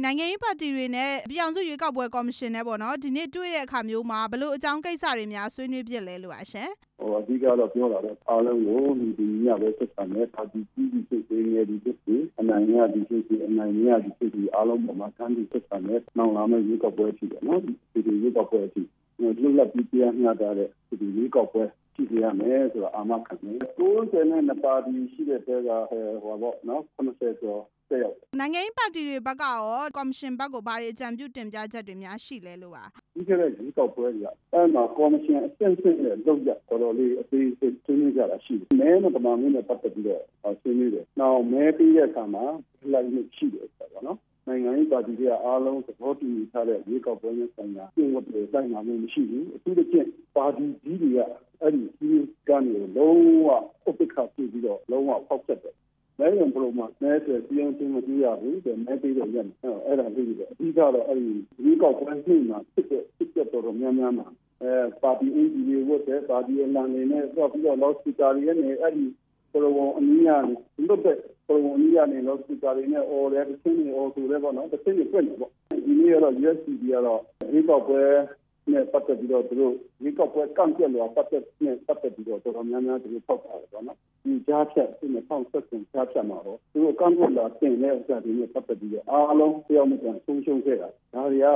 နိုင်ငံရေးပါတီတွေနဲ့ ပြည်ထောင်စုရွေးကောက်ပွဲကော်မရှင်နဲ့ပေါ့နော် ဒီနေ့တွေ့တဲ့အခါမျိုးမှာ ဘယ်လိုအကြောင်းကိစ္စတွေများ ဆွေးနွေးဖြစ်လဲလို့ပါရှင်ဟိုအဓိကတော့ ပြောတာတော့ အားလုံးကိုဒီဒီညပဲဆက်ဆံတဲ့ပါတီကြီးကြီးစိတ်သေးငယ်ဒီဖြစ်စီအနိုင်ရဒီဖြစ်စီအနိုင်ရဒီဖြစ်စီအားလုံးပေါ်မှာကမ်းပြီးဆက်ဆံတဲ့နောက်လာမယ့် ရွေးကောက်ပွဲရှိတယ်နော်ဒီဒီရွေးကောက်ပွဲအထိ ဒီလူလက်ပြီးပြန်ညတာတဲ့ဒီရွေးကောက်ပွဲရှိရမယ်ဆိုတာအာမခံတယ်90နဲ့ပါတီရှိတဲ့တဲကဟိုပေါ့နော်80ကျော်တက်ရောက်နိုင်ငံရေးပါတီတွေဘက်ကရောကော်မရှင်ဘက်ကိုဘာတွေအကြံပြုတင်ပြချက်တွေများရှိလဲလို့ပါဒီကနေ့ဒီကောက်ပွဲကအဲ့မှာကော်မရှင်အဆင့်ဆင့်နဲ့လုပ်ရတော်တော်လေးအသေးစိတ်ဆွေးနွေးကြတာရှိတယ်။မဲနဲ့ပမာဏနဲ့ပတ်သက်ပြီးတော့ဆွေးနွေးတယ်။နောက်မဲပြီးတဲ့အခါမှာလိုက်လို့ရှိတယ်ဆိုတော့နော်။ နိုင်ငံရေးပါတီတွေကအားလုံးသဘောတူညီထားတဲ့ဒီကောက်ပွဲနဲ့ဆိုင်ရာပြင်ဝတ်တွေတိုင်မှာမရှိဘူး။အထူးသဖြင့်ပါတီကြီးတွေကအဲ့ဒီဒီကနေလုံးဝဥပ္ပခါပြုပြီးတော့လုံးဝဖောက်ဆက်တယ်မဲရုံပရိုမှာမဲဆွေပြင်းပြင်းမကြည့်ရဘူးတဲ့မဲပေးတော့ရတယ်အဲ့ဒါလေးတွေအဓိကတော့အဲ့ဒီဒီကောက်ပွဲနှိမ့်မှာဖြစ်တဲ့ဖြစ်တဲ့တော်တော်များများမှာအဲပါတီအင်ဂျီတွေဝတ်တဲ့ပါတီအလံတွေနဲ့တော့ပြီးတော့လော့စပီကာတွေနဲ့အဲ့ဒီပရိုဝန်အနည်းအားလွတ်တဲ့ ပရိုဝန်အနည်းအားနဲ့လော့စပီကာတွေနဲ့အော်တယ်တစ်ချင်းတွေအော်ဆိုတယ်ပေါ့နော်တစ်ချင်းတွေပြတ်နေပေါ့ဒီနေ့ကတော့ USCD ကတော့ဒီကောက်ပွဲနဲ့ပတ်သက်ပြီးတော့သူတို့ဒီကောက်ပွဲကန့်ကွက်လို့ပတ်သက်နဲ့ပတ်သက်ပြီးတော့တော်တော်များများသူတို့ထောက်ပါတယ်ပေါ့နော်ဒီကြားဖြတ်ဒီနဲ့ပေါင်းဆက်ဆံကြားဖြတ်မှာတော့သူတို့ကန့်ကွက်လာတင်တဲ့ဥစ္စာတွေနဲ့ပတ်သက်ပြီးတော့အားလုံးတယောက်မှပြန်ဆုံးရှုံးခဲ့တာဒါတွေက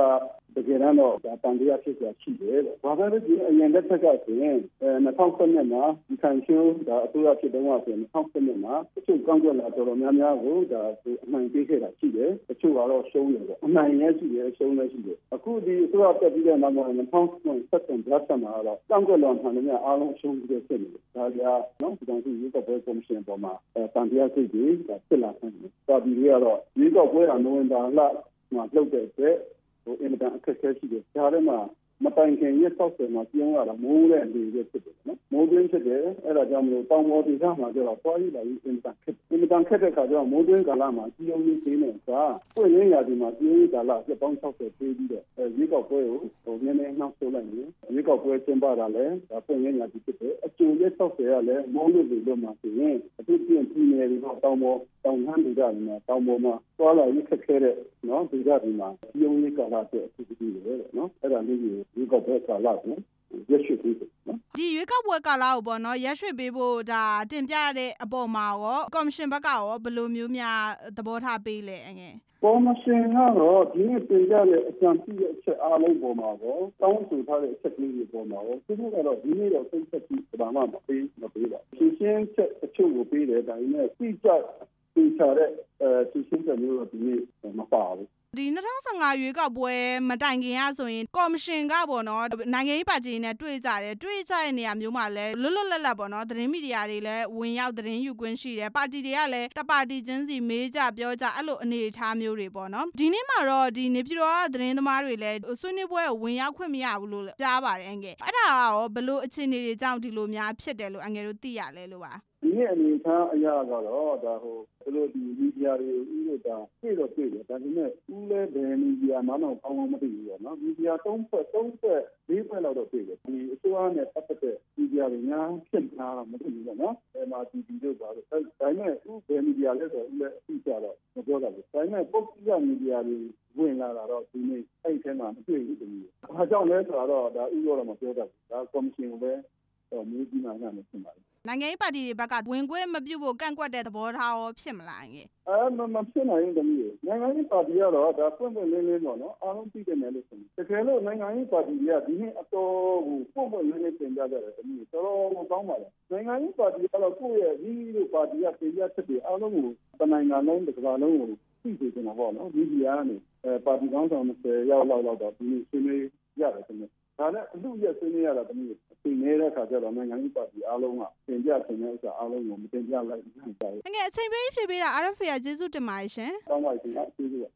တကယ်တမ်းတော့ဒါတန်တရားဖြစ်ကြရှိတယ်လို့ဘာပဲလို့ဒီအရင်တစ်ခါကဆိုရင်အဲ2017မှာဒီခံရှုံးဒါအစိုးရဖြစ်တော့ဆိုရင်2017မှာတချို့ကန့်ကွက်လာတော်တော်များများကိုဒါသူအမှန်ပေးခဲ့တာရှိတယ်တချို့ကတော့ရှုံးတယ်ပေါ့အမှန်ရဲ့ရှိတယ်ရှုံးလည်းရှိတယ်အခုဒီအစိုးရတက်ပြီးတဲ့နောက်မှာ2017ကြားဆက်မှာတော့ကန့်ကွက်လာမှန်တယ်အားလုံးရှုံးပြီးဖြစ်နေတယ်ဒါကြနော်ဒီကောင်စီရွေးကောက်ပွဲကော်မရှင်ပေါ်မှာအဲတန်တရားစိတ်တွေဒါဖြစ်လာတယ်။ပါတီတွေကတော့ရွေးကောက်ပွဲအနိုဝင်ဘာလမှာလုပ်တဲ့အတွက် ဟိုအင်မတန်အခက်အခဲရှိတယ်။ဒါထဲမှာမတိုင်ခင်ရက်60မှာကျင်းရတာမိုးတဲ့လေပဲဖြစ်တယ်နော်။မိုးတွင်းဖြစ်တယ်အဲ့ဒါကြောင့်မလို့တောင်ပေါ်ဒေသမှာကျတော့ပွားရည်လာပြီးအင်မတန်ခက်အင်မတန်ခက်တဲ့ခါကျတော့မိုးတွင်းကာလမှာကြီးအောင်ကြီးသေးနေတာပွင့်ရင်းရာဒီမှာကြီးရင်းကာလပြပောင်း60ပေးပြီးတော့အဲရွေးကောက်ပွဲကိုဟိုနည်းနည်းနှောက်ဆိုးလိုက်ရင်ရွေးကောက်ပွဲကျင်းပတာလည်းဒါပွင့်ရင်းရာဒီဖြစ်တယ်အကျိုးရက်60ကလည်းမိုးလို့လို့လို့မှဆိုရင်အထူးပြင်ပြည်နယ်တွေတော့တောင်ပေါ်တောင်ဟန်းဒေသတွေမှာတောင်ပေါ်မှာ သွားလာရခက်ခဲတဲ့နော်ဒေသတွေမှာကြီးအောင်ကြီးကာလအတွက်အထူးကြီးတယ်နော်အဲ့ဒါလေးကိုရွေးကောက်ပွဲကာလကိုရက်ရှိပြီးနော်ဒီရွေးကောက်ပွဲကာလကိုပေါ့နော်ရက်ရွှေ့ပေးဖို့ဒါတင်ပြရတဲ့အပေါ်မှာရောကော်မရှင်ဘက်ကရောဘယ်လိုမျိုးများသဘောထားပေးလဲအငယ်ပေါ်မရှင်ကတော့ဒီနေ့ပြင်ကြတဲ့အကြံပြုတဲ့အချက်အားလုံးပေါ်မှာတော့တောင်းဆိုထားတဲ့အချက်ကလေးတွေပေါ်မှာတော့သူတို့ကတော့ဒီနေ့တော့စိတ်သက်ပြီးဘာမှမပေးမပေးပါဘူးရှင်းရှင်းချက်အချို့ကိုပေးတယ်ဒါပေမဲ့သိကြ သိချတဲ့အဲရှင်းရှင်းချက်မျိုးတော့ဒီနေ့မပါဘူးဒီ2015ရွေးကောက်ပွဲမတိုင်ခင်ရဆိုရင်ကော်မရှင်ကပေါ့နော်နိုင်ငံရေးပါတီတွေနဲ့တွေ့ကြတယ်တွေ့ကြတဲ့နေရာမျိုးမှာလည်းလွတ်လွတ်လပ်လပ်ပေါ့နော်သတင်းမီဒီယာတွေလည်းဝင်ရောက်သတင်းယူခွင့်ရှိတယ်ပါတီတွေကလည်းတပါတီချင်းစီမေးကြပြောကြအဲ့လိုအနေအထားမျိုးတွေပေါ့နော်ဒီနေ့မှာတော့ဒီနေပြည်တော်ကသတင်းသမားတွေလည်းဆွေးနွေးပွဲကိုဝင်ရောက်ခွင့်မရဘူးလို့ကြားပါတယ်အငယ်အဲ့ဒါရောဘလို့အခြေအနေတွေကြောင့်ဒီလိုများဖြစ်တယ်လို့အငယ်တို့သိရလဲလို့ပါ ဒီနေ့အနေထားအရာကတော့ဒါဟိုသူတို့ဒီမီဒီယာတွေဥလို့ဒါတွေ့တော့တွေ့တယ်ဒါပေမဲ့ဥလဲဘယ်မီဒီယာမှတော့ကောင်းကောင်းမသိဘူးပေါ့နော်မီဒီယာ၃ဖွဲ့၃ဖွဲ့၄ဖွဲ့လောက်တော့တွေ့တယ်ဒီအစိုးရနဲ့ပတ်သက်တဲ့မီဒီယာတွေများဖြစ်လာတော့မသိဘူးပေါ့နော်အဲမှာဒီဒီတို့ပါလို့ဒါပေမဲ့ဥဘယ်မီဒီယာလဲဆိုတော့ဥလဲအသိကြတော့မပြောတာဘူးဒါပေမဲ့ပုဂ္ဂလိကမီဒီယာတွေဝင်လာတာတော့ဒီနေ့အဲ့ဒီထဲမှာမတွေ့ဘူးတမီး။ဘာကြောင့်လဲဆိုတော့ဒါဥရောတော့မပြောတတ်ဘူး။ဒါကော်မရှင်ကိုပဲတော့မြည်ကြည့်မှန်းနဲ့ဖြစ်ပါတယ် နိုင်ငံရေးပါတီတွေဘက်က ဝင်ခွင့်မပြုဖို့ ကန့်ကွက်တဲ့သဘောထားရော ဖြစ်မလားအငယ် အဲမမဖြစ်နိုင်ဘူးတမီးရေ နိုင်ငံရေးပါတီကတော့ဒါပွင့်ပွင့်လင်းလင်းပေါ့နော် အားလုံးသိတယ်မယ်လို့ဆိုရင်တကယ်လို့ နိုင်ငံရေးပါတီတွေက ဒီနေ့အတော်ကို ပွင့်ပွင့်လင်းလင်းတင်ပြကြတယ်တမီးတော်တော်ကိုကောင်းပါလေနိုင်ငံရေးပါတီကတော့ ကိုယ့်ရဲ့ဒီလိုပါတီက တင်ပြချက်တွေအားလုံးကို တနိုင်ငံလုံးတစ်ကမ္ဘာလုံးကို သိစေချင်တာပေါ့နော်ဒီဒီကနေအဲပါတီကောင်းဆောင်20ရောက်လောက်တော့ ဒီနေ့ဆွေးနွေးရတယ်တမီးဒါနဲ့အလူရက်ဆွေးနွေးရတာတမီးအချိန်နေတဲ့အ ခါကျတော့နိုင်ငံရေးပါတီအားလုံးကတင်ပြတင်တဲ့ဥစ္စာအားလုံးကိုမတင်ပြလိုက်နိုင်ကြဘူးအငယ်အချိန်ပေးဖြည့်ပေးတာ RFA ကကျေးဇူးတင်ပါတယ်ရှင်ကောင်းပါပြီခင်ဗျာကျေးဇူးပါ